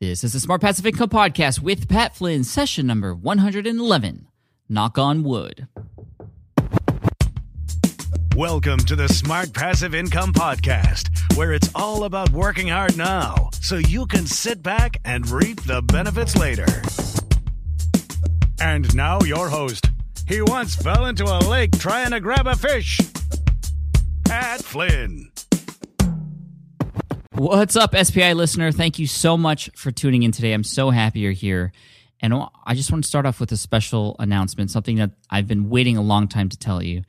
This is the Smart Passive Income Podcast with Pat Flynn, session number 111. Knock on wood. Welcome to the Smart Passive Income Podcast, where it's all about working hard now so you can sit back and reap the benefits later. And now, your host. He once fell into a lake trying to grab a fish. Pat Flynn. What's up, SPI listener? Thank you so much for tuning in today. I'm so happy you're here. And I just want to start off with a special announcement, something that I've been waiting a long time to tell you.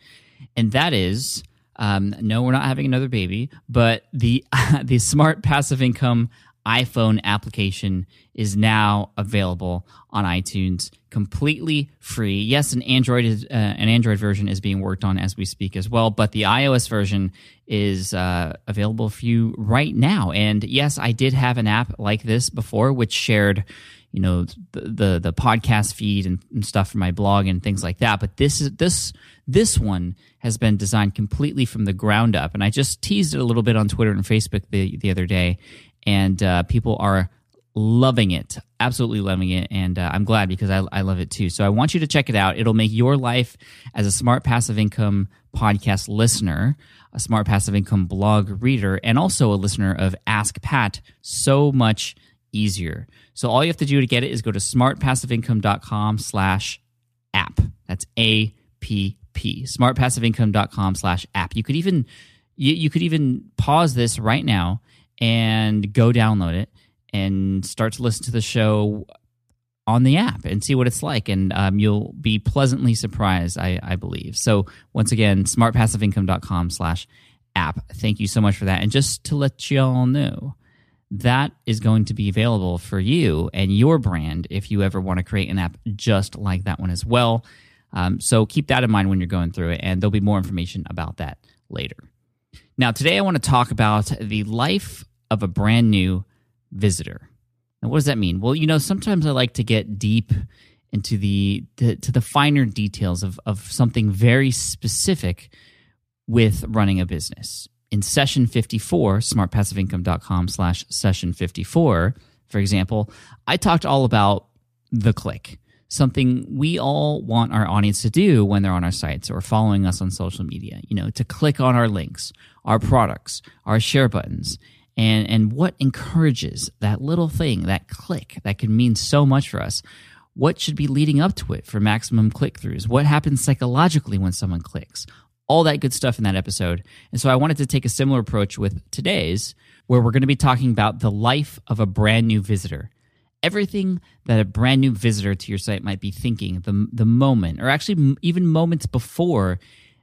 And that is um, no, we're not having another baby, but the, the Smart Passive Income iPhone application is now available on iTunes completely free. Yes, an Android is, uh, an Android version is being worked on as we speak as well, but the iOS version is uh, available for you right now. And yes, I did have an app like this before, which shared you know the the, the podcast feed and, and, stuff from my blog and things like that but this is this this one has been designed completely from the ground up and i just teased it a little bit on twitter and facebook the, the other day and uh, people are loving it absolutely loving it and uh, i'm glad because I, I love it too so i want you to check it out it'll make your life as a smart passive income podcast listener a smart passive income blog reader and also a listener of ask pat so much easier so all you have to do to get it is go to smartpassiveincome.com slash app. That's A P P. Smartpassiveincome.com slash app. You could even you, you could even pause this right now and go download it and start to listen to the show on the app and see what it's like. And um, you'll be pleasantly surprised, I, I believe. So once again, smartpassiveincome.com slash app. Thank you so much for that. And just to let you all know, that is going to be available for you and your brand if you ever want to create an app just like that one as well. Um, so keep that in mind when you're going through it, and there'll be more information about that later. Now, today I want to talk about the life of a brand new visitor. Now, what does that mean? Well, you know, sometimes I like to get deep into the, the to the finer details of, of something very specific with running a business in session 54, smartpassiveincome.com slash session 54, for example, I talked all about the click, something we all want our audience to do when they're on our sites or following us on social media, you know, to click on our links, our products, our share buttons, and, and what encourages that little thing, that click that can mean so much for us. What should be leading up to it for maximum click throughs? What happens psychologically when someone clicks? all that good stuff in that episode. And so I wanted to take a similar approach with today's, where we're going to be talking about the life of a brand new visitor. Everything that a brand new visitor to your site might be thinking the, the moment, or actually even moments before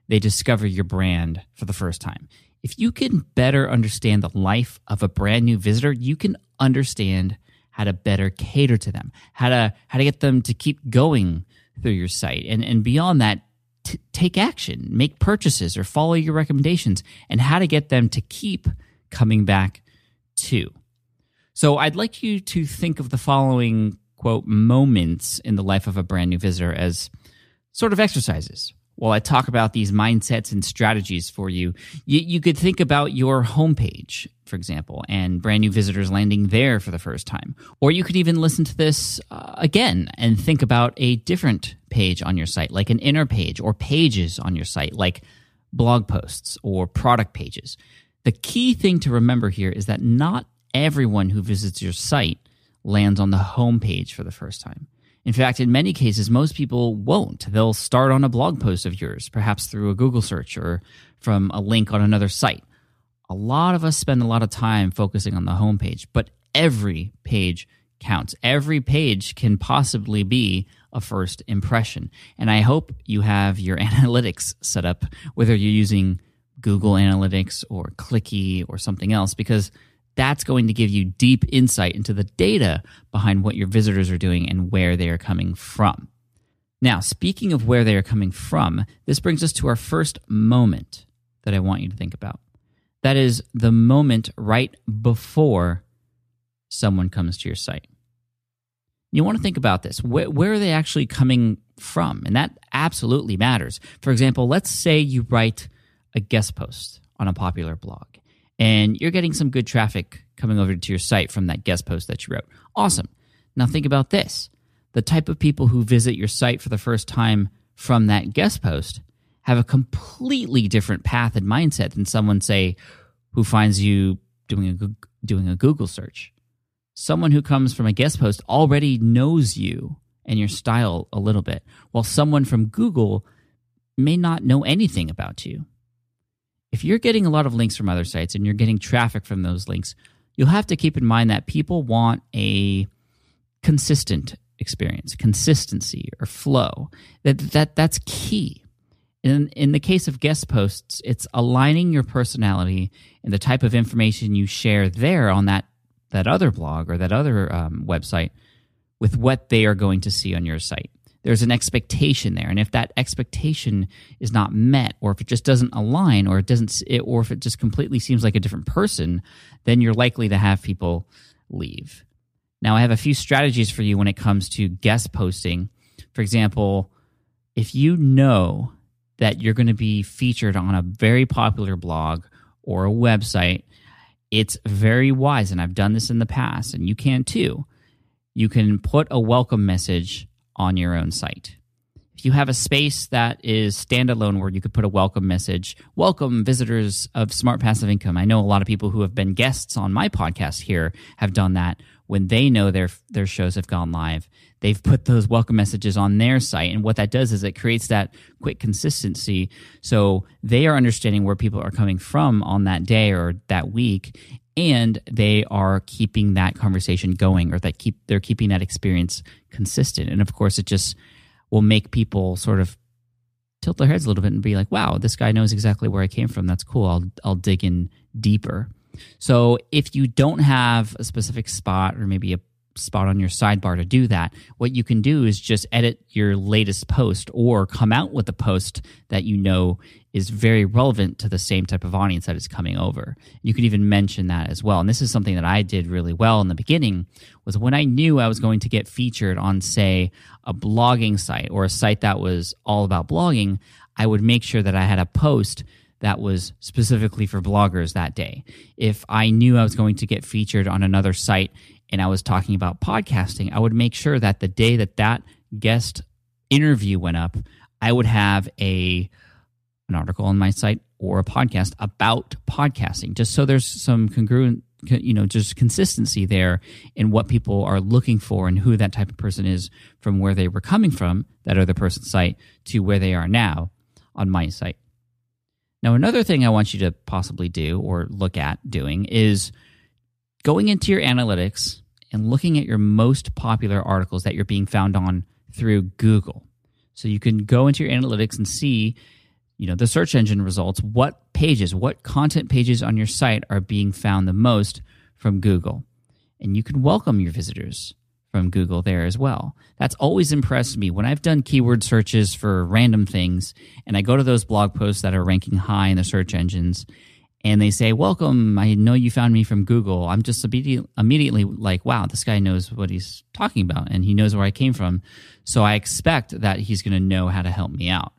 they discover your brand for the first time. If you can better understand the life of a brand new visitor, you can understand how to better cater to them, how to how to get them to keep going through your site. And and beyond that, t- take action, make purchases, or follow your recommendations, and how to get them to keep coming back too. So I'd like you to think of the following quote moments in the life of a brand new visitor as sort of exercises. While I talk about these mindsets and strategies for you, you, you could think about your homepage, for example, and brand new visitors landing there for the first time. Or you could even listen to this uh, again and think about a different page on your site, like an inner page or pages on your site, like blog posts or product pages. The key thing to remember here is that not everyone who visits your site lands on the homepage for the first time. In fact, in many cases, most people won't. They'll start on a blog post of yours, perhaps through a Google search or from a link on another site. A lot of us spend a lot of time focusing on the homepage, but every page counts. Every page can possibly be a first impression. And I hope you have your analytics set up, whether you're using Google Analytics or Clicky or something else, because that's going to give you deep insight into the data behind what your visitors are doing and where they are coming from. Now, speaking of where they are coming from, this brings us to our first moment that I want you to think about. That is the moment right before someone comes to your site. You want to think about this. Where, where, are they actually coming from? And that absolutely matters. For example, let's say you write a guest post on a popular blog and you're getting some good traffic coming over to your site from that guest post that you wrote. Awesome. Now think about this the type of people who visit your site for the first time from that guest post have a completely different path and mindset than someone, say, who finds you doing a, doing a Google search. Someone who comes from a guest post already knows you and your style a little bit, while someone from Google may not know anything about you if you're getting a lot of links from other sites and you're getting traffic from those links, you'll have to keep in mind that people want a consistent experience, consistency or flow. That that that's key. In in the case of guest posts, it's aligning your personality and the type of information you share there on that that other blog or that other um, website with what they are going to see on your site there's an expectation there. And if that expectation is not met or if it just doesn't align or it doesn't it, or if it just completely seems like a different person then you're likely to have people leave. Now i have a few strategies for you when it comes to guest posting. For example if you know that you're going to be featured on a very popular blog or a website it's very wise and i've done this in the past and you can too. You can put a welcome message on your own site. If you have a space that is standalone where you could put a welcome message, welcome visitors of Smart Passive Income. I know a lot of people who have been guests on my podcast here have done that when they know their their shows have gone live. They've put those welcome messages on their site and what that does is it creates that quick consistency so they are understanding where people are coming from on that day or that week and they are keeping that conversation going or that keep they're keeping that experience consistent. And of course it just will make people sort of tilt their heads a little bit and be like wow this guy knows exactly where i came from. That's cool. I'll i'll dig in deeper. So if you don't have a specific spot or maybe a spot on your sidebar to do that. What you can do is just edit your latest post or come out with a post that you know is very relevant to the same type of audience that is coming over. You can even mention that as well. And this is something that I did really well in the beginning was when I knew I was going to get featured on say a blogging site or a site that was all about blogging, I would make sure that I had a post that was specifically for bloggers that day. If I knew I was going to get featured on another site and I was talking about podcasting, I would make sure that the day that that guest interview went up, I would have a an article on my site or a podcast about podcasting, just so there's some congruent, you know, just consistency there in what people are looking for and who that type of person is from where they were coming from, that other person's site, to where they are now on my site. Now, another thing I want you to possibly do or look at doing is going into your analytics and looking at your most popular articles that you're being found on through Google. So you can go into your analytics and see, you know, the search engine results, what pages, what content pages on your site are being found the most from Google. And you can welcome your visitors from Google there as well. That's always impressed me when I've done keyword searches for random things and I go to those blog posts that are ranking high in the search engines and they say, Welcome, I know you found me from Google. I'm just immediately like, Wow, this guy knows what he's talking about and he knows where I came from. So I expect that he's going to know how to help me out.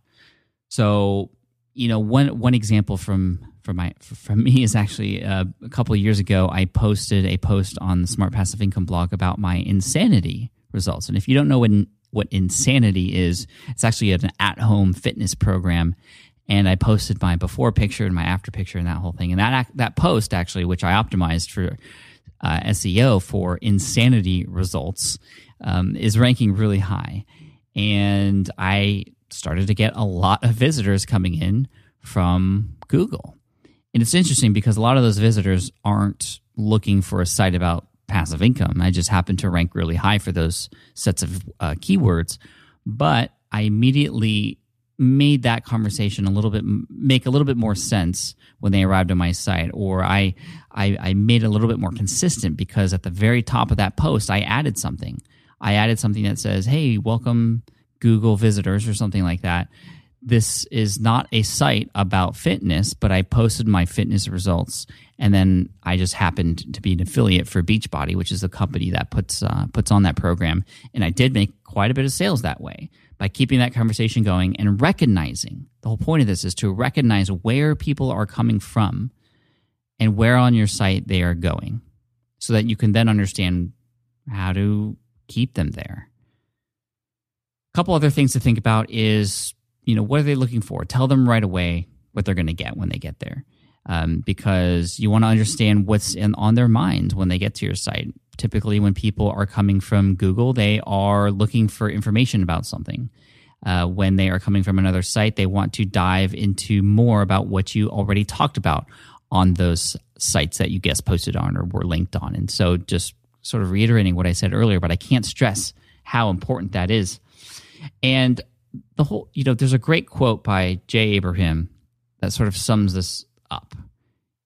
So, you know, one, one example from from my from me is actually uh, a couple of years ago I posted a post on the Smart Passive Income blog about my insanity results. And if you don't know what what insanity is, it's actually an at-home fitness program and I posted my before picture and my after picture and that whole thing. And that that post actually, which I optimized for uh, SEO for insanity results, um, is ranking really high. And I started to get a lot of visitors coming in from Google. And it's interesting because a lot of those visitors aren't looking for a site about passive income. I just happen to rank really high for those sets of uh, keywords. But I immediately made that conversation a little bit make a little bit more sense when they arrived on my site or I, I i made it a little bit more consistent because at the very top of that post i added something i added something that says hey welcome google visitors or something like that this is not a site about fitness but i posted my fitness results and then i just happened to be an affiliate for beachbody which is the company that puts uh, puts on that program and i did make quite a bit of sales that way by keeping that conversation going and recognizing the whole point of this is to recognize where people are coming from and where on your site they are going so that you can then understand how to keep them there. Couple other things to think about is, you know, what are they looking for? Tell them right away what they're going to get when they get there. Um, because you want to understand what's in, on their mind when they get to your site typically when people are coming from Google, they are looking for information about something. Uh, when they are coming from another site, they want to dive into more about what you already talked about on those sites that you guest posted on or were linked on. And so, just sort of reiterating what I said earlier, but I can't stress how important that is. And the whole, you know, there's a great quote by Jay Abraham that sort of sums this up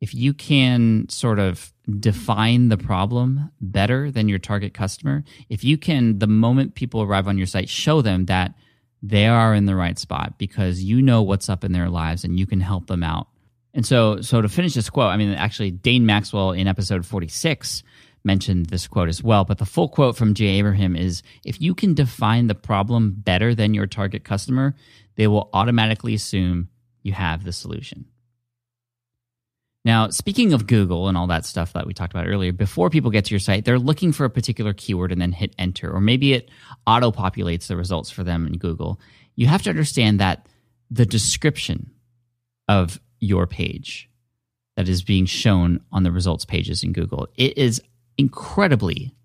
if you can sort of define the problem better than your target customer, if you can, the moment people arrive on your site, show them that they are in the right spot because you know what's up in their lives and you can help them out. And so, so to finish this quote, I mean, actually, Dane Maxwell in episode 46 mentioned this quote as well. But the full quote from Jay Abraham is if you can define the problem better than your target customer, they will automatically assume you have the solution. Now, speaking of Google and all that stuff that we talked about earlier, before people get to your site, they're looking for a particular keyword and then hit enter, or maybe it auto populates the results for them in Google. You have to understand that the description of your page that is being shown on the results pages in Google, it is incredibly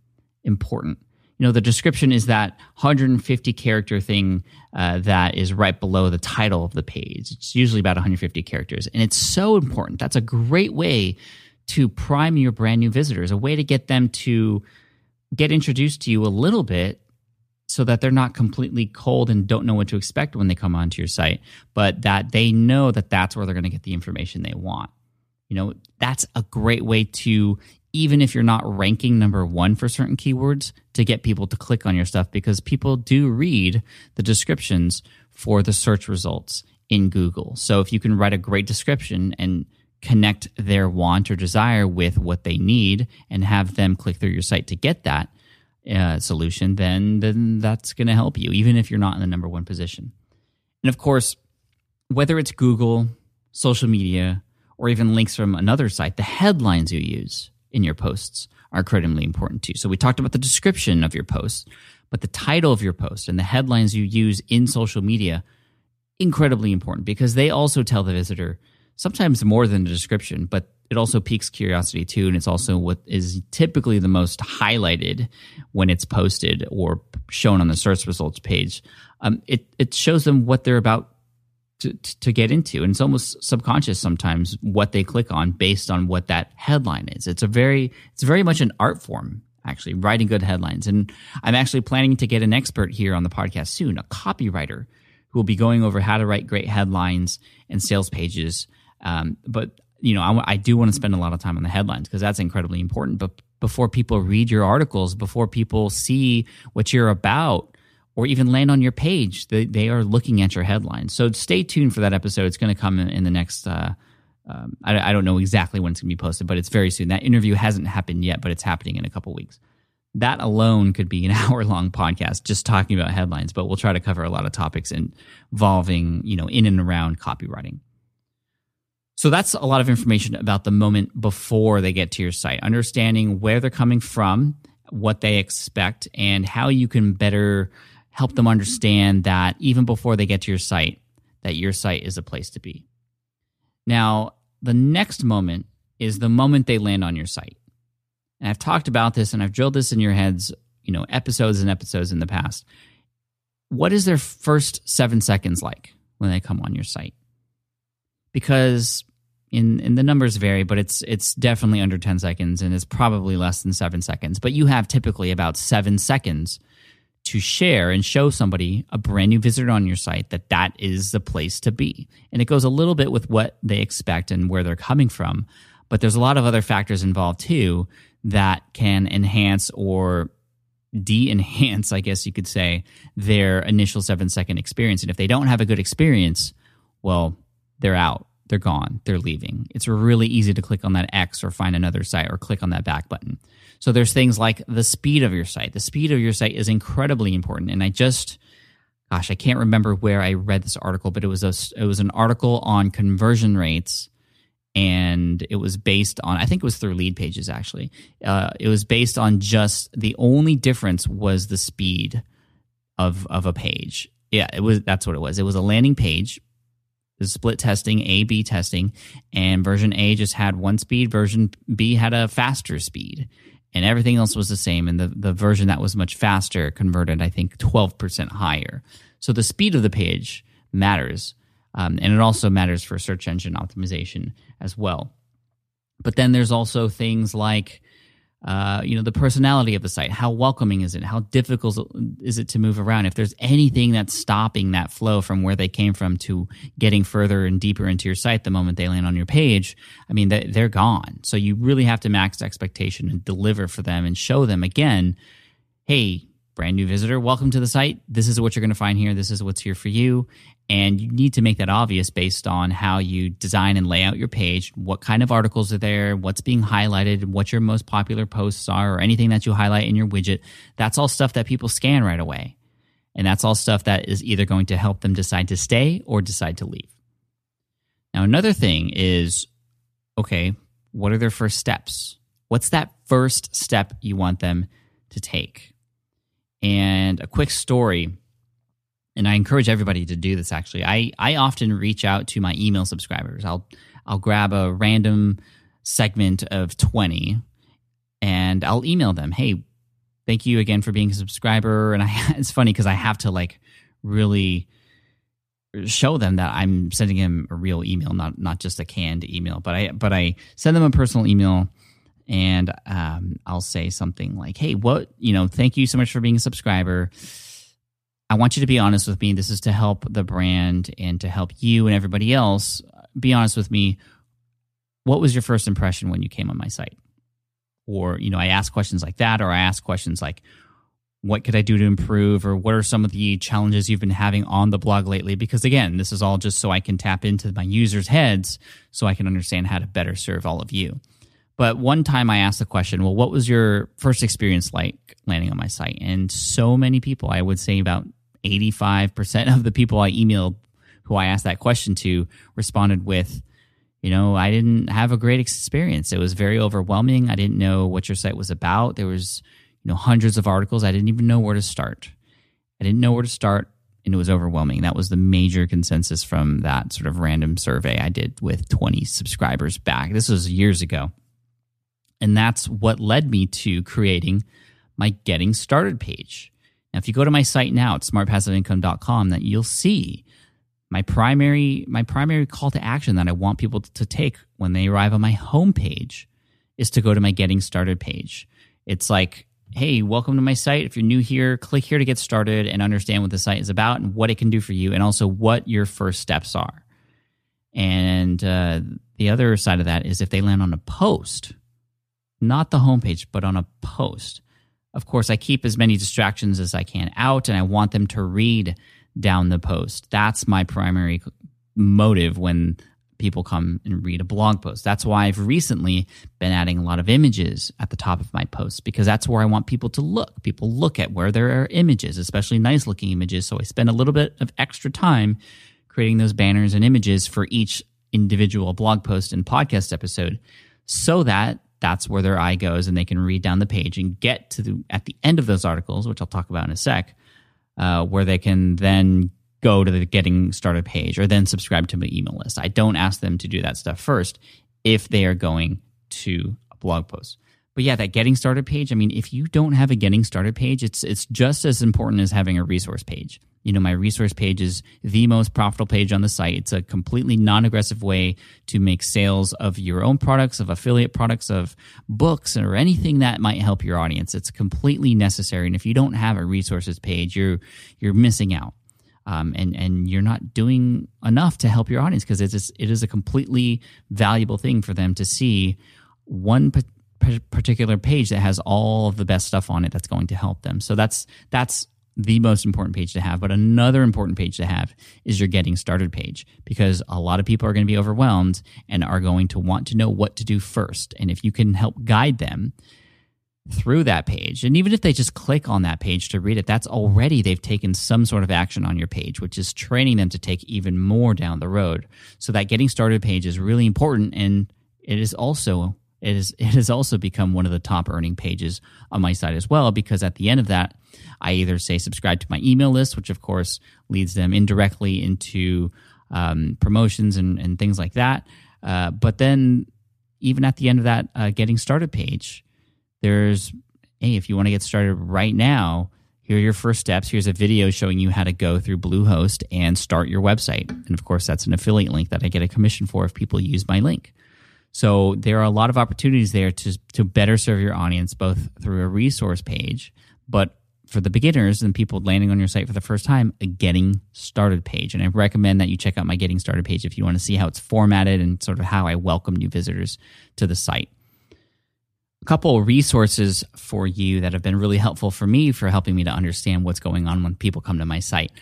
important. You know the description is that 150 character thing uh, that is right below the title of the page. It's usually about 150 characters and it's so important. That's a great way to prime your brand new visitors a way to get them to get introduced to you a little bit so that they're not completely cold and don't know what to expect when they come onto your site but that they know that that's where they're going to get the information they want. You know that's a great way to even if you're not ranking number one for certain keywords, to get people to click on your stuff because people do read the descriptions for the search results in Google. So if you can write a great description and connect their want or desire with what they need and have them click through your site to get that uh, solution, then, then that's going to help you, even if you're not in the number one position. And of course, whether it's Google, social media, or even links from another site, the headlines you use in your posts are critically important too. So we talked about the description of your post, but the title of your post and the headlines you use in social media incredibly important because they also tell the visitor sometimes more than the description, but it also piques curiosity too and it's also what is typically the most highlighted when it's posted or shown on the search results page. Um, it it shows them what they're about to, to get into. And it's almost subconscious sometimes what they click on based on what that headline is. It's a very it's very much an art form actually writing good headlines. And i'm actually planning to get an expert here on the podcast soon a copywriter who will be going over how to write great headlines and sales pages. Um, but you know I, I do want to spend a lot of time on the headlines because that's incredibly important. But before people read your articles before people see what you're about or even land on your page. They, they are looking at your headlines. So stay tuned for that episode. It's going to come in, in the next uh, Um, I, I, don't know exactly when it's going to be posted, but it's very soon. That interview hasn't happened yet, but it's happening in a couple weeks. That alone could be an hour long podcast just talking about headlines, but we'll try to cover a lot of topics involving, you know, in and around copywriting. So that's a lot of information about the moment before they get to your site, understanding where they're coming from, what they expect, and how you can better help them understand that even before they get to your site, that your site is a place to be. Now, the next moment is the moment they land on your site. And I've talked about this and I've drilled this in your heads, you know, episodes and episodes in the past. What is their first seven seconds like when they come on your site? Because in, in the numbers vary, but it's it's definitely under 10 seconds and it's probably less than seven seconds. But you have typically about seven seconds to share and show somebody a brand new visitor on your site that that is the place to be. And it goes a little bit with what they expect and where they're coming from, but there's a lot of other factors involved too that can enhance or de-enhance, I guess you could say, their initial seven second experience. And if they don't have a good experience, well, they're out they're gone, they're leaving. It's really easy to click on that X or find another site or click on that back button. So there's things like the speed of your site. The speed of your site is incredibly important. And I just, gosh, I can't remember where I read this article, but it was a, it was an article on conversion rates, and it was based on I think it was through LeadPages actually. Uh, it was based on just the only difference was the speed of of a page. Yeah, it was that's what it was. It was a landing page is split testing, A B testing, and version A just had one speed, version B had a faster speed, and everything else was the same. And the, the version that was much faster converted, I think, 12% higher. So the speed of the page matters, um, and it also matters for search engine optimization as well. But then there's also things like uh, you know the personality of the site how welcoming is it how difficult is it to move around if there's anything that's stopping that flow from where they came from to getting further and deeper into your site the moment they land on your page i mean they're gone so you really have to max expectation and deliver for them and show them again hey brand new visitor, welcome to the site. This is what you're going to find here. This is what's here for you. And you need to make that obvious based on how you design and lay out your page, what kind of articles are there, what's being highlighted, what your most popular posts are, or anything that you highlight in your widget. That's all stuff that people scan right away. And that's all stuff that is either going to help them decide to stay or decide to leave. Now, another thing is okay, what are their first steps? What's that first step you want them to take? And a quick story, and I encourage everybody to do this actually. I, I often reach out to my email subscribers. I'll I'll grab a random segment of 20 and I'll email them, "Hey, thank you again for being a subscriber." And I, it's funny because I have to like really show them that I'm sending them a real email, not not just a canned email. But I but I send them a personal email and um, I'll say something like, "Hey, what you know? Thank you so much for being a subscriber. I want you to be honest with me. This is to help the brand and to help you and everybody else. Be honest with me. What was your first impression when you came on my site? Or you know, I ask questions like that, or I ask questions like." What could I do to improve, or what are some of the challenges you've been having on the blog lately? Because again, this is all just so I can tap into my users' heads so I can understand how to better serve all of you. But one time I asked the question, well, what was your first experience like landing on my site? And so many people, I would say about 85% of the people I emailed who I asked that question to responded with, you know, I didn't have a great experience. It was very overwhelming. I didn't know what your site was about. There was, you know, hundreds of articles. I didn't even know where to start. I didn't know where to start and it was overwhelming. That was the major consensus from that sort of random survey I did with 20 subscribers back. This was years ago. And that's what led me to creating my getting started page. Now, if you go to my site now at smartpassiveincome.com, that you'll see my primary my primary call to action that I want people to take when they arrive on my homepage is to go to my getting started page. It's like, hey, welcome to my site. If you're new here, click here to get started and understand what the site is about and what it can do for you, and also what your first steps are. And uh, the other side of that is if they land on a post, not the homepage, but on a post. Of course, I keep as many distractions as I can out, and I want them to read down the post. That's my primary motive when people come and read a blog post. That's why I've recently been adding a lot of images at the top of my posts because that's where I want people to look. People look at where there are images, especially nice looking images. So I spend a little bit of extra time creating those banners and images for each individual blog post and podcast episode so that that's where their eye goes and they can read down the page and get to the at the end of those articles, which I'll talk about in a sec, uh, where they can then go to the getting started page or then subscribe to my email list. I don't ask them to do that stuff first if they are going to a blog post. But yeah, that getting started page, I mean, if you don't have a getting started page, it's it's just as important as having a resource page. You know, my resource page is the most profitable page on the site. It's a completely non-aggressive way to make sales of your own products, of affiliate products, of books or anything that might help your audience. It's completely necessary. And if you don't have a resources page, you're you're missing out um, and and you're not doing enough to help your audience because it is it is a completely valuable thing for them to see one particular page that has all of the best stuff on it that's going to help them. So that's that's the most important page to have. But another important page to have is your getting started page because a lot of people are going to be overwhelmed and are going to want to know what to do first. And if you can help guide them through that page. And even if they just click on that page to read it, that's already they've taken some sort of action on your page, which is training them to take even more down the road. So that getting started page is really important and it is also it is it has also become one of the top earning pages on my site as well because at the end of that I either say subscribe to my email list, which of course leads them indirectly into um, promotions and, and things like that. Uh, but then even at the end of that uh, getting started page, there's, hey, if you want to get started right now, here are your first steps. Here's a video showing you how to go through Bluehost and start your website. And of course, that's an affiliate link that I get a commission for if people use my link. So there are a lot of opportunities there to, to better serve your audience, both through a resource page, but for the beginners and people landing on your site for the first time, a getting started page. And I recommend that you check out my getting started page if you want to see how it's formatted and sort of how I welcome new visitors to the site a couple of resources for you that have been really helpful for me for helping me to understand what's going on when people come to my site.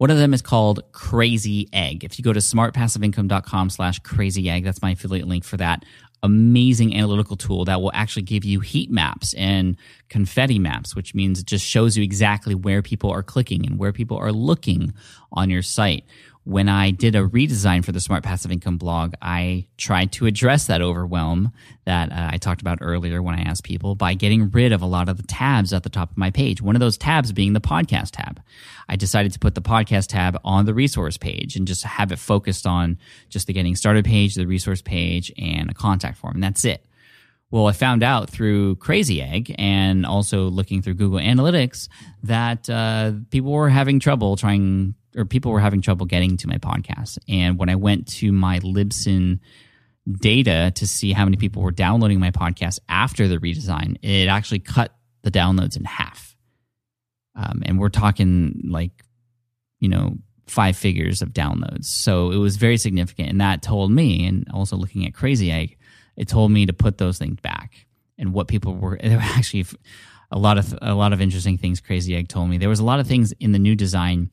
One of them is called Crazy Egg. If you go to smartpassiveincome.com slash crazy egg, that's my affiliate link for that amazing analytical tool that will actually give you heat maps and confetti maps, which means it just shows you exactly where people are clicking and where people are looking on your site when I did a redesign for the Smart Passive Income blog, I tried to address that overwhelm that uh, I talked about earlier when I asked people by getting rid of a lot of the tabs at the top of my page. One of those tabs being the podcast tab. I decided to put the podcast tab on the resource page and just have it focused on just the getting started page, the resource page, and a contact form. And that's it. Well, I found out through Crazy Egg and also looking through Google Analytics that uh, people were having trouble trying or people were having trouble getting to my podcast. And when I went to my Libsyn data to see how many people were downloading my podcast after the redesign, it actually cut the downloads in half. Um, and we're talking like, you know, five figures of downloads. So it was very significant. And that told me, and also looking at Crazy Egg, it told me to put those things back. And what people were, there were actually a lot of a lot of interesting things. Crazy Egg told me there was a lot of things in the new design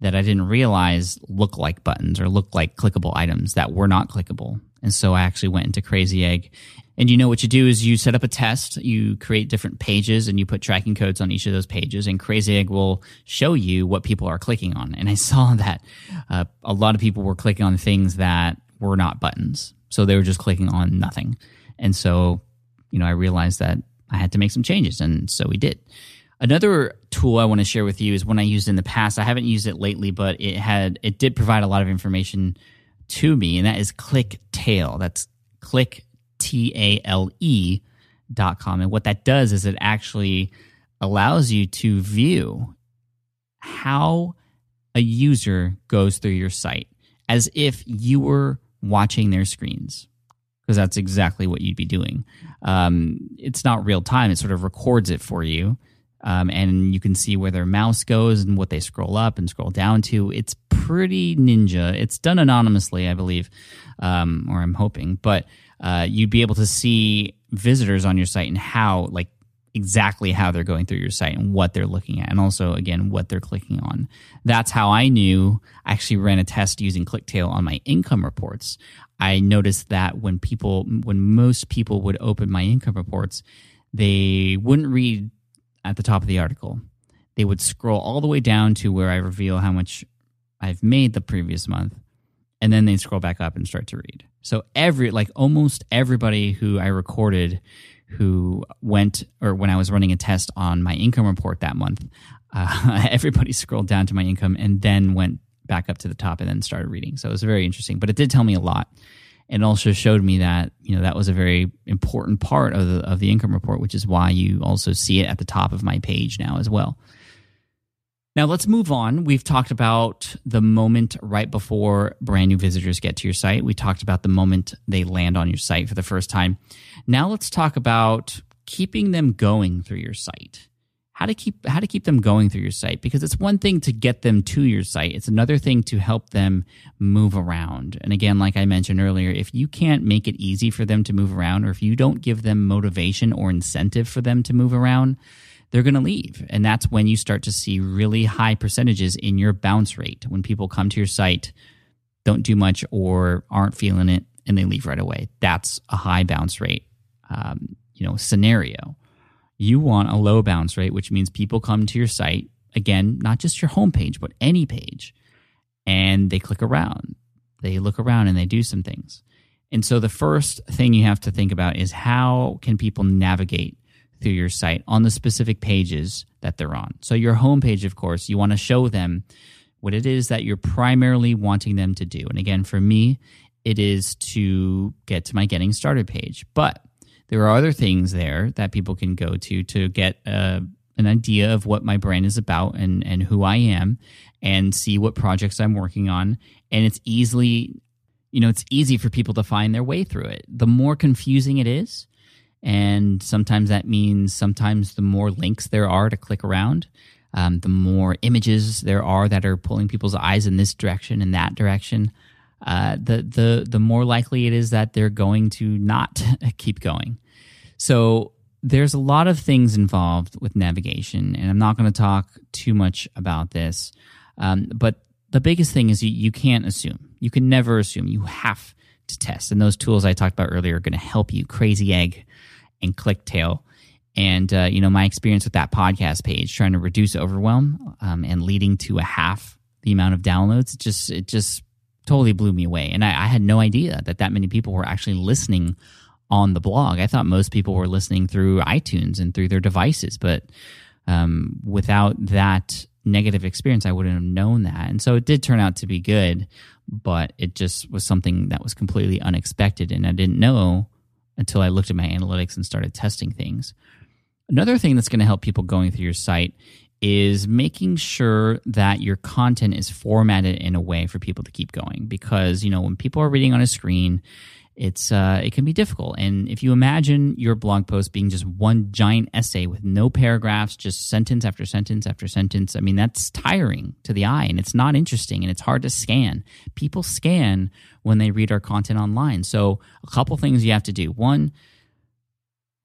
that I didn't realize look like buttons or look like clickable items that were not clickable. And so I actually went into Crazy Egg. And you know what you do is you set up a test, you create different pages and you put tracking codes on each of those pages and Crazy Egg will show you what people are clicking on. And I saw that uh, a lot of people were clicking on things that were not buttons. So they were just clicking on nothing. And so, you know, I realized that I had to make some changes and so we did. Another tool I want to share with you is one I used in the past. I haven't used it lately, but it had it did provide a lot of information to me, and that is ClickTale. That's click T A L E dot com. And what that does is it actually allows you to view how a user goes through your site as if you were watching their screens because that's exactly what you'd be doing. Um, it's not real time; it sort of records it for you, um, and you can see where their mouse goes and what they scroll up and scroll down to. It's pretty ninja. It's done anonymously, I believe, um, or I'm hoping, but uh, you'd be able to see visitors on your site and how, like, exactly how they're going through your site and what they're looking at, and also again what they're clicking on. That's how I knew. I actually ran a test using ClickTale on my income reports. I noticed that when people, when most people would open my income reports, they wouldn't read at the top of the article. They would scroll all the way down to where I reveal how much I've made the previous month, and then they scroll back up and start to read. So every, like almost everybody who I recorded who went or when I was running a test on my income report that month, uh, everybody scrolled down to my income and then went back up to the top and then started reading. So it was very interesting, but it did tell me a lot. And also showed me that you know that was a very important part of the of the income report, which is why you also see it at the top of my page now as well. Now let's move on. We've talked about the moment right before brand new visitors get to your site. We talked about the moment they land on your site for the first time. Now let's talk about keeping them going through your site. How to keep how to keep them going through your site because it's one thing to get them to your site. It's another thing to help them move around. And again, like I mentioned earlier, if you can't make it easy for them to move around or if you don't give them motivation or incentive for them to move around, they're going to leave. And that's when you start to see really high percentages in your bounce rate. When people come to your site, don't do much or aren't feeling it, and they leave right away. That's a high bounce rate, um, you know, scenario. You want a low bounce rate, which means people come to your site again, not just your homepage, but any page, and they click around, they look around, and they do some things. And so the first thing you have to think about is how can people navigate through your site on the specific pages that they're on. So, your homepage, of course, you want to show them what it is that you're primarily wanting them to do. And again, for me, it is to get to my getting started page. But there are other things there that people can go to to get uh, an idea of what my brand is about and, and who I am and see what projects I'm working on. And it's easily, you know, it's easy for people to find their way through it. The more confusing it is, and sometimes that means sometimes the more links there are to click around, um, the more images there are that are pulling people's eyes in this direction and that direction, uh, the the the more likely it is that they're going to not keep going. So there's a lot of things involved with navigation, and I'm not going to talk too much about this. Um, but the biggest thing is you, you can't assume. You can never assume. You have to test. And those tools I talked about earlier are going to help you. Crazy Egg and ClickTale. And, uh, you know, my experience with that podcast page, trying to reduce overwhelm um, and leading to a half the amount of downloads, it just, it just totally blew me away. And I, I had no idea that that many people were actually listening on the blog. I thought most people were listening through iTunes and through their devices, but um, without that negative experience, I wouldn't have known that. And so it did turn out to be good, but it just was something that was completely unexpected. And I didn't know until I looked at my analytics and started testing things. Another thing that's going to help people going through your site is making sure that your content is formatted in a way for people to keep going because you know when people are reading on a screen it's uh, it can be difficult. And if you imagine your blog post being just one giant essay with no paragraphs, just sentence after sentence after sentence, I mean that's tiring to the eye, and it's not interesting, and it's hard to scan. People scan when they read our content online. So a couple things you have to do. One,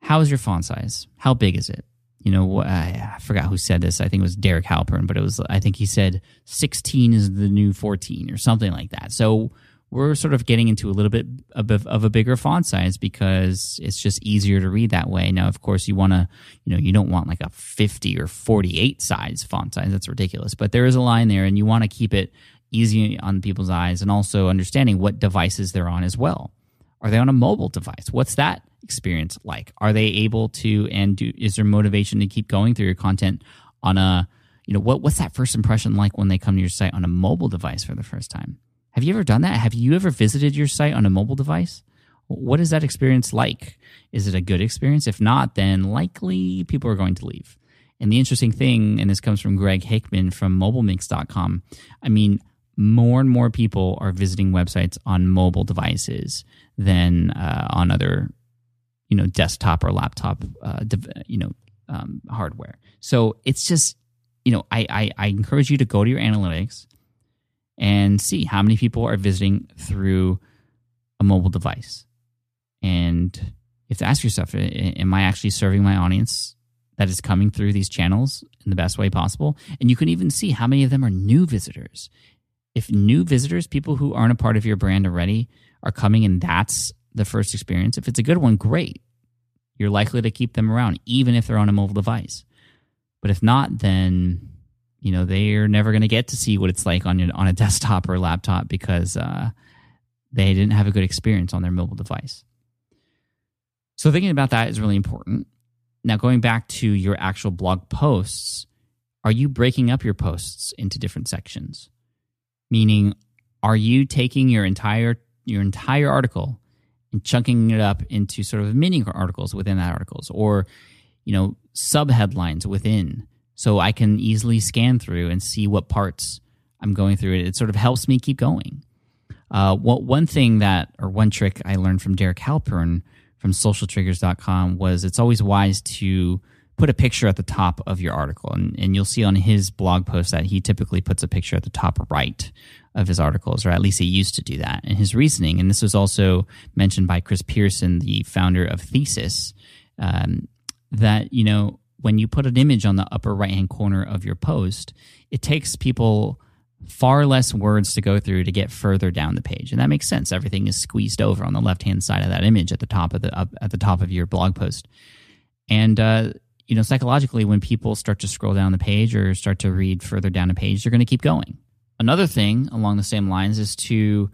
how is your font size? How big is it? You know, I forgot who said this. I think it was Derek Halpern, but it was I think he said 16 is the new 14 or something like that. So we're sort of getting into a little bit of a bigger font size because it's just easier to read that way. Now, of course, you want to, you know, you don't want like a 50 or 48 size font size. That's ridiculous. But there is a line there, and you want to keep it easy on people's eyes and also understanding what devices they're on as well. Are they on a mobile device? What's that experience like? Are they able to, and do, is there motivation to keep going through your content on a, you know, what, what's that first impression like when they come to your site on a mobile device for the first time? Have you ever done that? Have you ever visited your site on a mobile device? What is that experience like? Is it a good experience? If not, then likely people are going to leave. And the interesting thing, and this comes from Greg Hickman from mobilemix.com, I mean, more and more people are visiting websites on mobile devices than uh, on other, you know, desktop or laptop, uh, you know, um, hardware. So it's just, you know, I, I, I encourage you to go to your analytics and see how many people are visiting through a mobile device. And you have to ask yourself, am I actually serving my audience that is coming through these channels in the best way possible. And you can even see how many of them are new visitors. If new visitors, people who aren't a part of your brand already, are coming and that's the first experience, if it's a good one, great. You're likely to keep them around, even if they're on a mobile device. But if not, then you know they're never going to get to see what it's like on your, on a desktop or a laptop because uh, they didn't have a good experience on their mobile device. So thinking about that is really important. Now, going back to your actual blog posts, are you breaking up your posts into different sections? Meaning, are you taking your entire your entire article and chunking it up into sort of mini articles within that articles, or you know sub headlines within, so I can easily scan through and see what parts I'm going through. It, it sort of helps me keep going. Uh, what one thing that or one trick I learned from Derek Halpern from socialtriggers.com was it's always wise to put a picture at the top of your article. And, and you'll see on his blog post that he typically puts a picture at the top right of his articles, or at least he used to do that. And his reasoning, and this was also mentioned by Chris Pearson, the founder of Thesis, um, that, you know, when you put an image on the upper right hand corner of your post, it takes people far less words to go through to get further down the page and that makes sense everything is squeezed over on the left hand side of that image at the top of the up at the top of your blog post and uh, you know psychologically when people start to scroll down the page or start to read further down a page they're going to keep going another thing along the same lines is to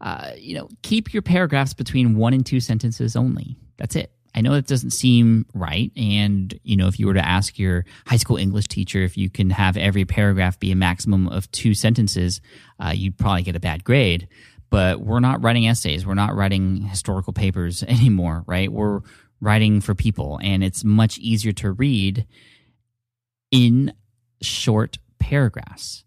uh, you know keep your paragraphs between one and two sentences only that's it I know that doesn't seem right. And, you know, if you were to ask your high school English teacher if you can have every paragraph be a maximum of two sentences, uh, you'd probably get a bad grade. But we're not writing essays. We're not writing historical papers anymore, right? We're writing for people. And it's much easier to read in short paragraphs.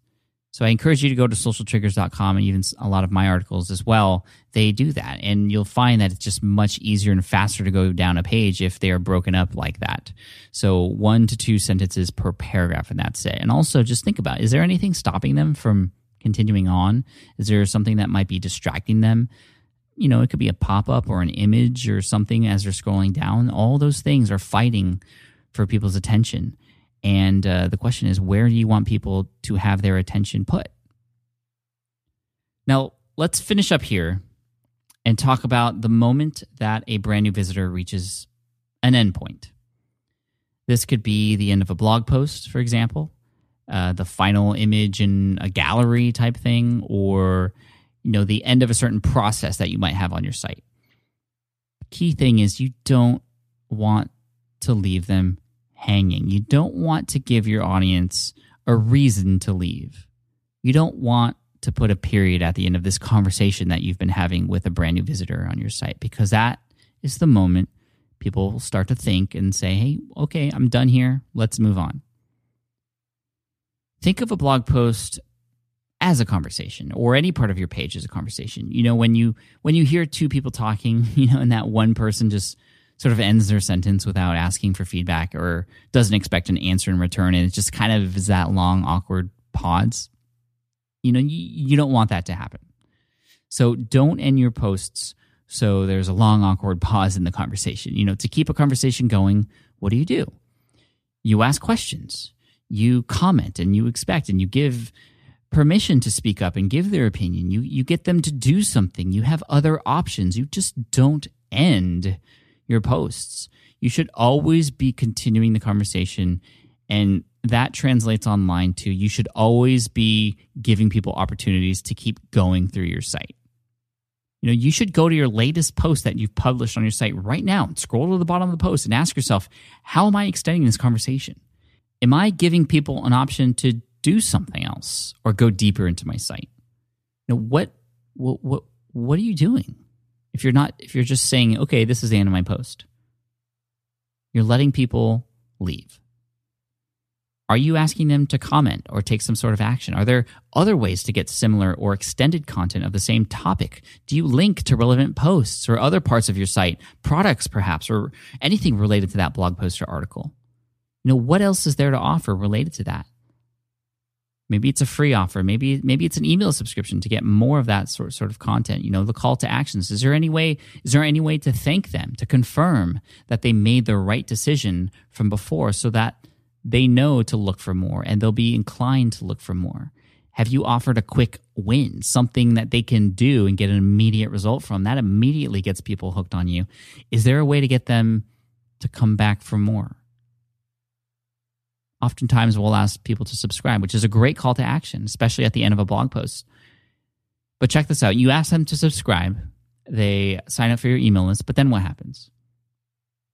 So I encourage you to go to socialtriggers.com and even a lot of my articles as well. They do that. And you'll find that it's just much easier and faster to go down a page if they are broken up like that. So one to two sentences per paragraph, and that's it. And also just think about is there anything stopping them from continuing on? Is there something that might be distracting them? You know, it could be a pop up or an image or something as they're scrolling down. All those things are fighting for people's attention. And uh, the question is, where do you want people to have their attention put? Now, let's finish up here and talk about the moment that a brand new visitor reaches an endpoint. This could be the end of a blog post, for example, uh, the final image in a gallery type thing, or you know the end of a certain process that you might have on your site. Key thing is you don't want to leave them hanging. You don't want to give your audience a reason to leave. You don't want to put a period at the end of this conversation that you've been having with a brand new visitor on your site because that is the moment people will start to think and say, hey, okay, I'm done here. Let's move on. Think of a blog post as a conversation or any part of your page as a conversation. You know, when you when you hear two people talking, you know, and that one person just sort of ends their sentence without asking for feedback or doesn't expect an answer in return and it just kind of is that long awkward pause you know you, you don't want that to happen. So don't end your posts so there's a long awkward pause in the conversation. You know to keep a conversation going what do you do? You ask questions. You comment and you expect and you give permission to speak up and give their opinion you you get them to do something you have other options you just don't end your posts. You should always be continuing the conversation. And that translates online too. you should always be giving people opportunities to keep going through your site. You know, you should go to your latest post that you've published on your site right now and scroll to the bottom of the post and ask yourself, how am I extending this conversation? Am I giving people an option to do something else or go deeper into my site? You know, what what what what are you doing? If you're not, if you're just saying, okay, this is the end of my post, you're letting people leave. Are you asking them to comment or take some sort of action? Are there other ways to get similar or extended content of the same topic? Do you link to relevant posts or other parts of your site, products perhaps, or anything related to that blog post or article? You know, what else is there to offer related to that? Maybe it's a free offer. Maybe maybe it's an email subscription to get more of that sort sort of content. You know, the call to actions. Is there any way? Is there any way to thank them to confirm that they made the right decision from before, so that they know to look for more and they'll be inclined to look for more. Have you offered a quick win, something that they can do and get an immediate result from? That immediately gets people hooked on you. Is there a way to get them to come back for more? Oftentimes we'll ask people to subscribe, which is a great call to action, especially at the end of a blog post. But check this out you ask them to subscribe, they sign up for your email list, but then what happens?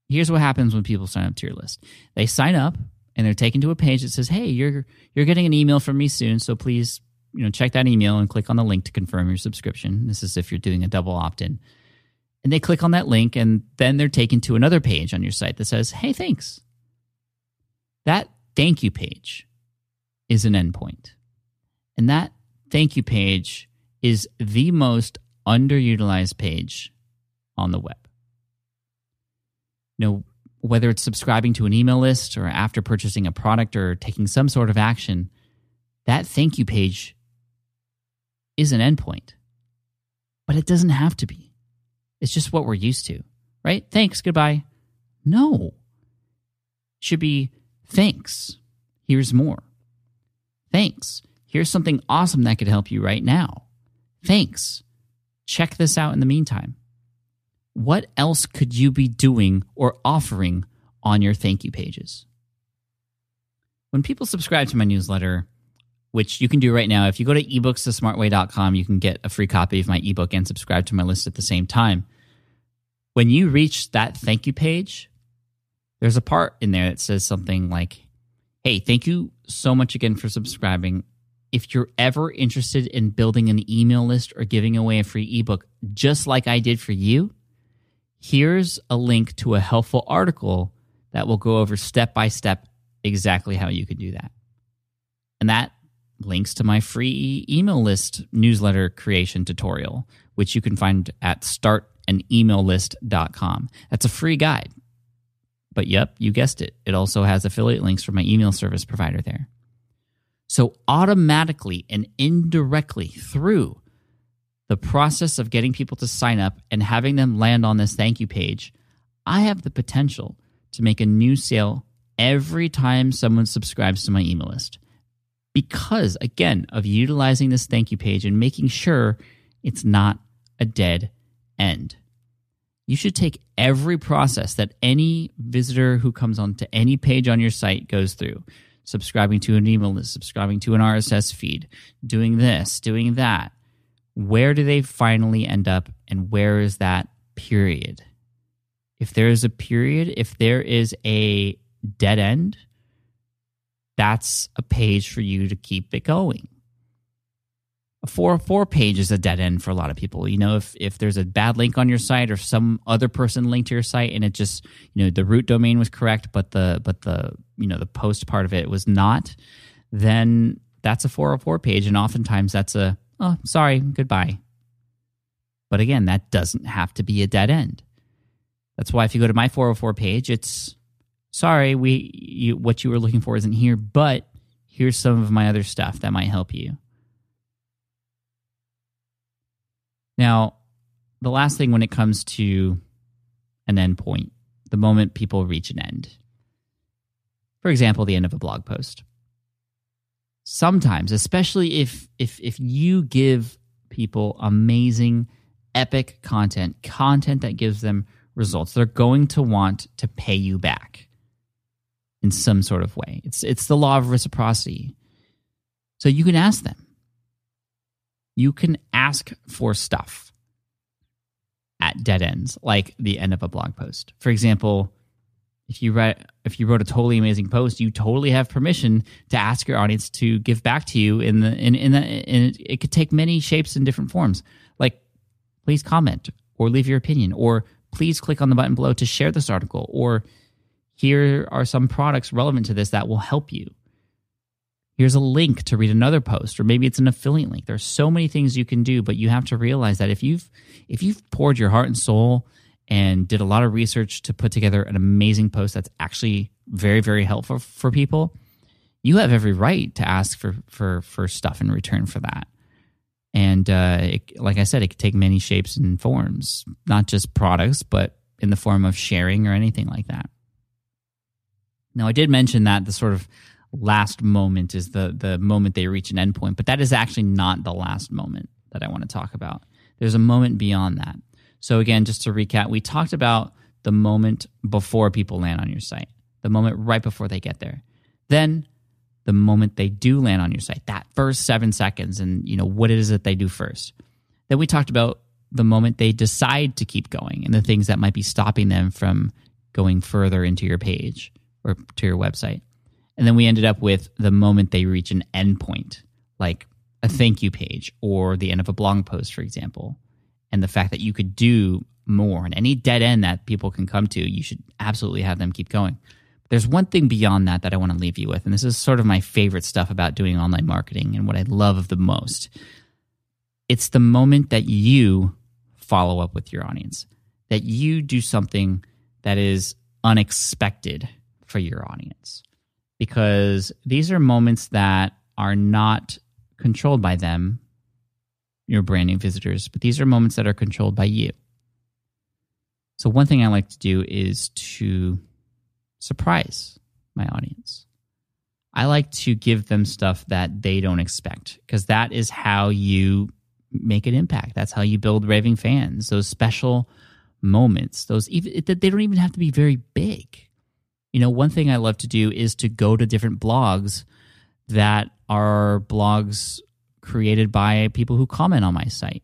Here's what happens when people sign up to your list they sign up and they're taken to a page that says, Hey, you're, you're getting an email from me soon, so please you know, check that email and click on the link to confirm your subscription. This is if you're doing a double opt in. And they click on that link, and then they're taken to another page on your site that says, Hey, thanks. That thank you page is an endpoint. And that thank you page is the most underutilized page on the web. You know, whether it's subscribing to an email list or after purchasing a product or taking some sort of action, that thank you page is an endpoint. But it doesn't have to be. It's just what we're used to, right? Thanks, goodbye. No. Should be Thanks. Here's more. Thanks. Here's something awesome that could help you right now. Thanks. Check this out in the meantime. What else could you be doing or offering on your thank you pages? When people subscribe to my newsletter, which you can do right now, if you go to ebooksthesmartway.com, you can get a free copy of my ebook and subscribe to my list at the same time. When you reach that thank you page, there's a part in there that says something like, Hey, thank you so much again for subscribing. If you're ever interested in building an email list or giving away a free ebook, just like I did for you, here's a link to a helpful article that will go over step by step exactly how you can do that. And that links to my free email list newsletter creation tutorial, which you can find at startanemaillist.com. That's a free guide. But yep, you guessed it. It also has affiliate links for my email service provider there. So, automatically and indirectly through the process of getting people to sign up and having them land on this thank you page, I have the potential to make a new sale every time someone subscribes to my email list. Because, again, of utilizing this thank you page and making sure it's not a dead end you should take every process that any visitor who comes onto any page on your site goes through subscribing to an email list, subscribing to an RSS feed, doing this, doing that. Where do they finally end up, and where is that period? If there is a period, if there is a dead end, that's a page for you to keep it going a 404 page is a dead end for a lot of people. You know, if if there's a bad link on your site or some other person linked to your site and it just, you know, the root domain was correct, but the but the, you know, the post part of it was not, then that's a 404 page and oftentimes that's a oh, sorry, goodbye. But again, that doesn't have to be a dead end. That's why if you go to my 404 page, it's sorry, we you, what you were looking for isn't here, but here's some of my other stuff that might help you. Now, the last thing when it comes to an endpoint, the moment people reach an end, for example, the end of a blog post. Sometimes, especially if if if you give people amazing, epic content, content that gives them results, they're going to want to pay you back in some sort of way. It's it's the law of reciprocity. So you can ask them, you can ask for stuff at dead ends, like the end of a blog post. For example, if you write if you wrote a totally amazing post, you totally have permission to ask your audience to give back to you in the in in the in it could take many shapes and different forms. Like please comment or leave your opinion or please click on the button below to share this article or here are some products relevant to this that will help you here's a link to read another post or maybe it's an affiliate link there's so many things you can do but you have to realize that if you've if you've poured your heart and soul and did a lot of research to put together an amazing post that's actually very very helpful for people you have every right to ask for for for stuff in return for that. And uh, it, like I said, it could take many shapes and forms, not just products, but in the form of sharing or anything like that. Now, I did mention that the sort of last moment is the the moment they reach an endpoint, but that is actually not the last moment that I want to talk about. There's a moment beyond that. So again, just to recap, we talked about the moment before people land on your site, the moment right before they get there. Then the moment they do land on your site, that first 7 seconds and you know what it is that they do first. Then we talked about the moment they decide to keep going and the things that might be stopping them from going further into your page or to your website. And then we ended up with the moment they reach an endpoint, like a thank you page or the end of a blog post, for example. And the fact that you could do more and any dead end that people can come to, you should absolutely have them keep going. There's one thing beyond that that I want to leave you with. And this is sort of my favorite stuff about doing online marketing and what I love the most. It's the moment that you follow up with your audience, that you do something that is unexpected for your audience. Because these are moments that are not controlled by them, your brand new visitors, but these are moments that are controlled by you. So, one thing I like to do is to surprise my audience. I like to give them stuff that they don't expect because that is how you make an impact. That's how you build raving fans. Those special moments, those even that they don't even have to be very big. You know, one thing I love to do is to go to different blogs that are blogs created by people who comment on my site.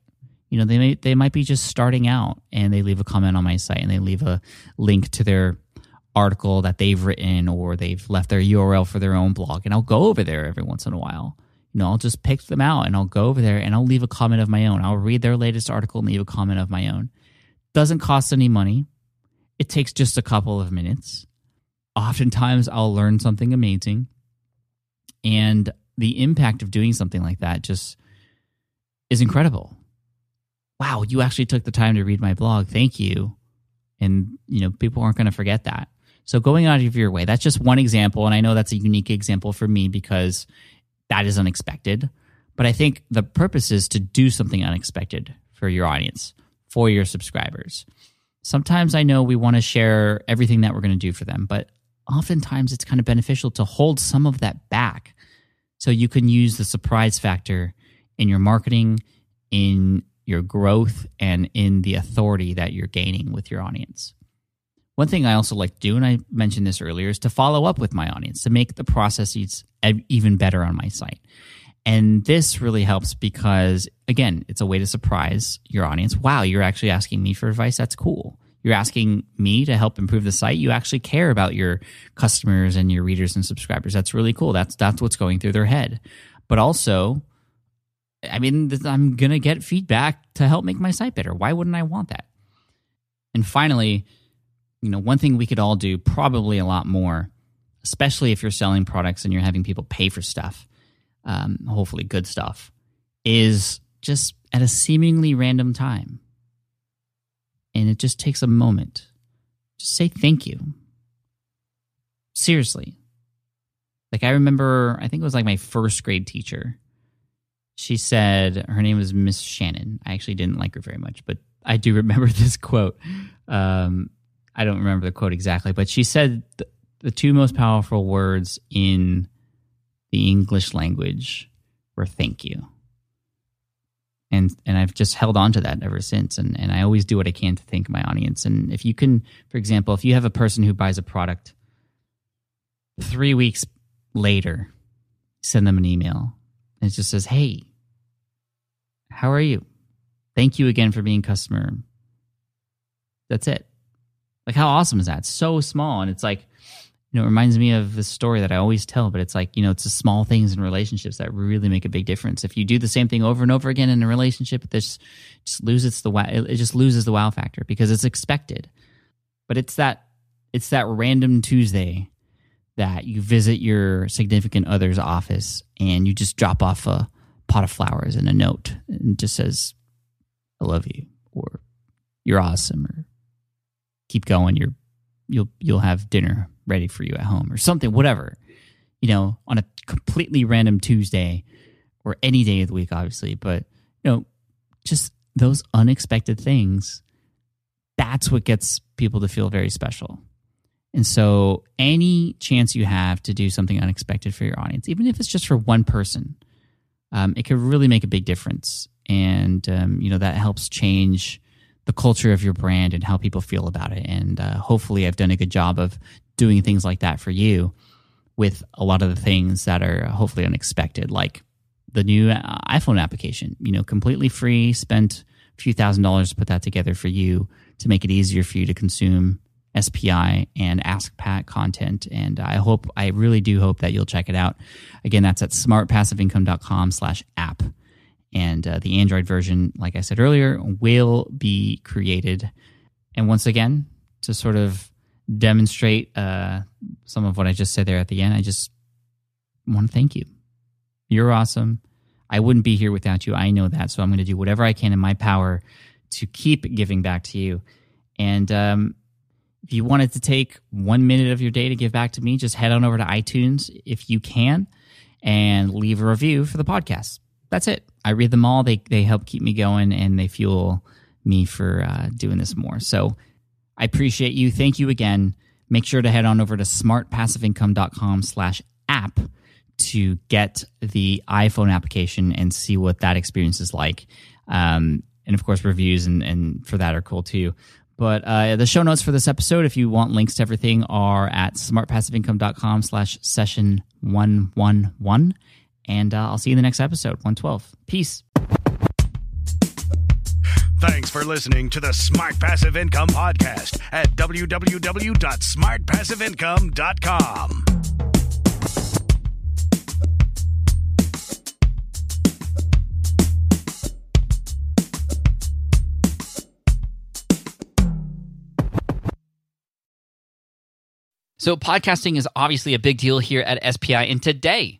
You know, they may they might be just starting out and they leave a comment on my site and they leave a link to their article that they've written or they've left their URL for their own blog and I'll go over there every once in a while. You know, I'll just pick them out and I'll go over there and I'll leave a comment of my own. I'll read their latest article and leave a comment of my own. Doesn't cost any money. It takes just a couple of minutes. Oftentimes I'll learn something amazing. And the impact of doing something like that just is incredible. Wow, you actually took the time to read my blog. Thank you. And, you know, people aren't going to forget that. So going out of your way, that's just one example. And I know that's a unique example for me because that is unexpected. But I think the purpose is to do something unexpected for your audience, for your subscribers. Sometimes I know we want to share everything that we're going to do for them, but oftentimes it's kind of beneficial to hold some of that back so you can use the surprise factor in your marketing, in your growth, and in the authority that you're gaining with your audience. One thing I also like to do, and I mentioned this earlier, is to follow up with my audience to make the processes even better on my site. And this really helps because, again, it's a way to surprise your audience. Wow, you're actually asking me for advice. That's cool you're asking me to help improve the site. You actually care about your customers and your readers and subscribers. That's really cool. That's that's what's going through their head. But also i mean i'm going to get feedback to help make my site better. Why wouldn't i want that? And finally you know one thing we could all do probably a lot more especially if you're selling products and you're having people pay for stuff um, hopefully good stuff is just at a seemingly random time and it just takes a moment. Just say thank you. Seriously. Like I remember, I think it was like my first grade teacher. She said her name was Miss Shannon. I actually didn't like her very much, but I do remember this quote. Um, I don't remember the quote exactly, but she said the, the two most powerful words in the English language were thank you and and I've just held on to that ever since. And and I always do what I can to thank my audience. And if you can, for example, if you have a person who buys a product three weeks later, send them an email and it just says, "Hey, how are you? Thank you again for being customer." That's it. Like how awesome is that? It's so small, and it's like you know, it reminds me of the story that I always tell, but it's like, you know, it's the small things in relationships that really make a big difference. If you do the same thing over and over again in a relationship, just, just loses the wow, it just loses the wow factor because it's expected. But it's that, it's that random Tuesday that you visit your significant other's office and you just drop off a pot of flowers and a note and just says, I love you, or you're awesome, or keep going. You're, you'll, you'll have dinner ready for you at home or something, whatever. You know, on a completely random Tuesday or any day of the week, obviously, but you know, just those unexpected things, that's what gets people to feel very special. And so, any chance you have to do something unexpected for your audience, even if it's just for one person, um, it could really make a big difference. And, um, you know, that helps change the culture of your brand and how people feel about it. And uh, hopefully, I've done a good job of doing things like that for you with a lot of the things that are hopefully unexpected, like the new uh, iPhone application, you know, completely free, spent a few thousand dollars to put that together for you to make it easier for you to consume SPI and Ask Pat content. And I hope, I really do hope that you'll check it out. Again, that's at smartpassiveincome.com slash app. And uh, the Android version, like I said earlier, will be created. And once again, to sort of demonstrate uh, some of what I just said there at the end, I just want to thank you. You're awesome. I wouldn't be here without you. I know that. So I'm going to do whatever I can in my power to keep giving back to you. And um, if you wanted to take one minute of your day to give back to me, just head on over to iTunes if you can and leave a review for the podcast. That's it. I read them all. They they help keep me going and they fuel me for uh, doing this more. So I appreciate you. Thank you again. Make sure to head on over to smartpassiveincome.com slash app to get the iPhone application and see what that experience is like. Um, and of course, reviews and, and for that are cool too. But uh, the show notes for this episode, if you want links to everything, are at smartpassiveincome.com slash session 111. And uh, I'll see you in the next episode, 112. Peace. Thanks for listening to the Smart Passive Income Podcast at www.smartpassiveincome.com. So, podcasting is obviously a big deal here at SPI. And today,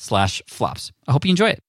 slash flops. I hope you enjoy it.